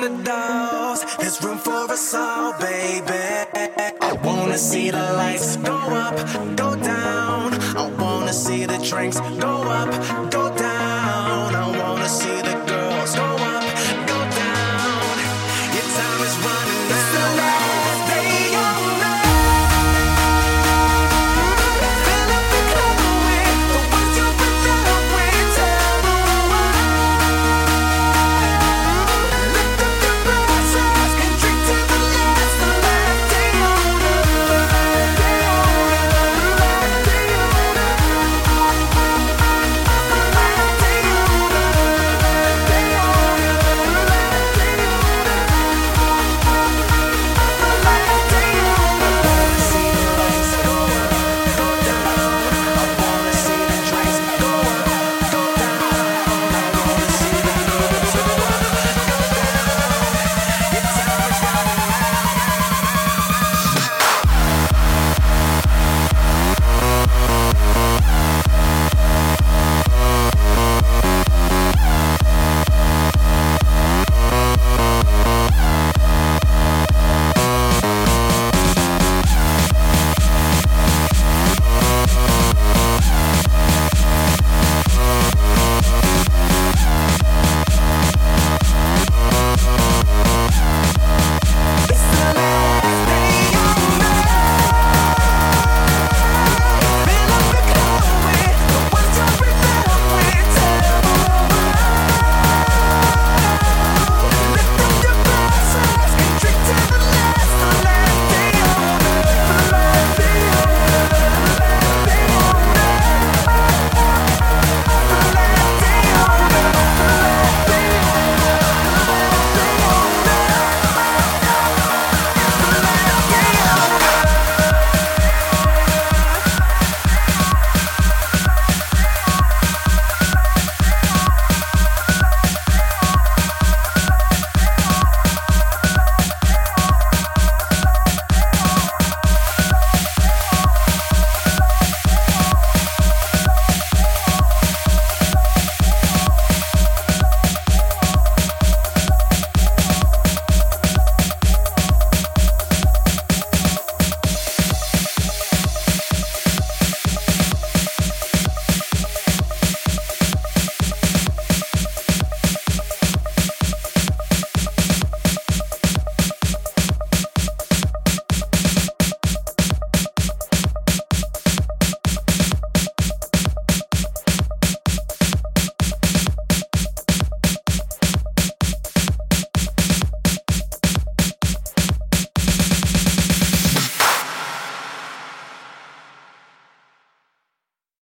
the. There's room for us all, baby. I wanna see the lights go up, go down. I wanna see the drinks go up, go down.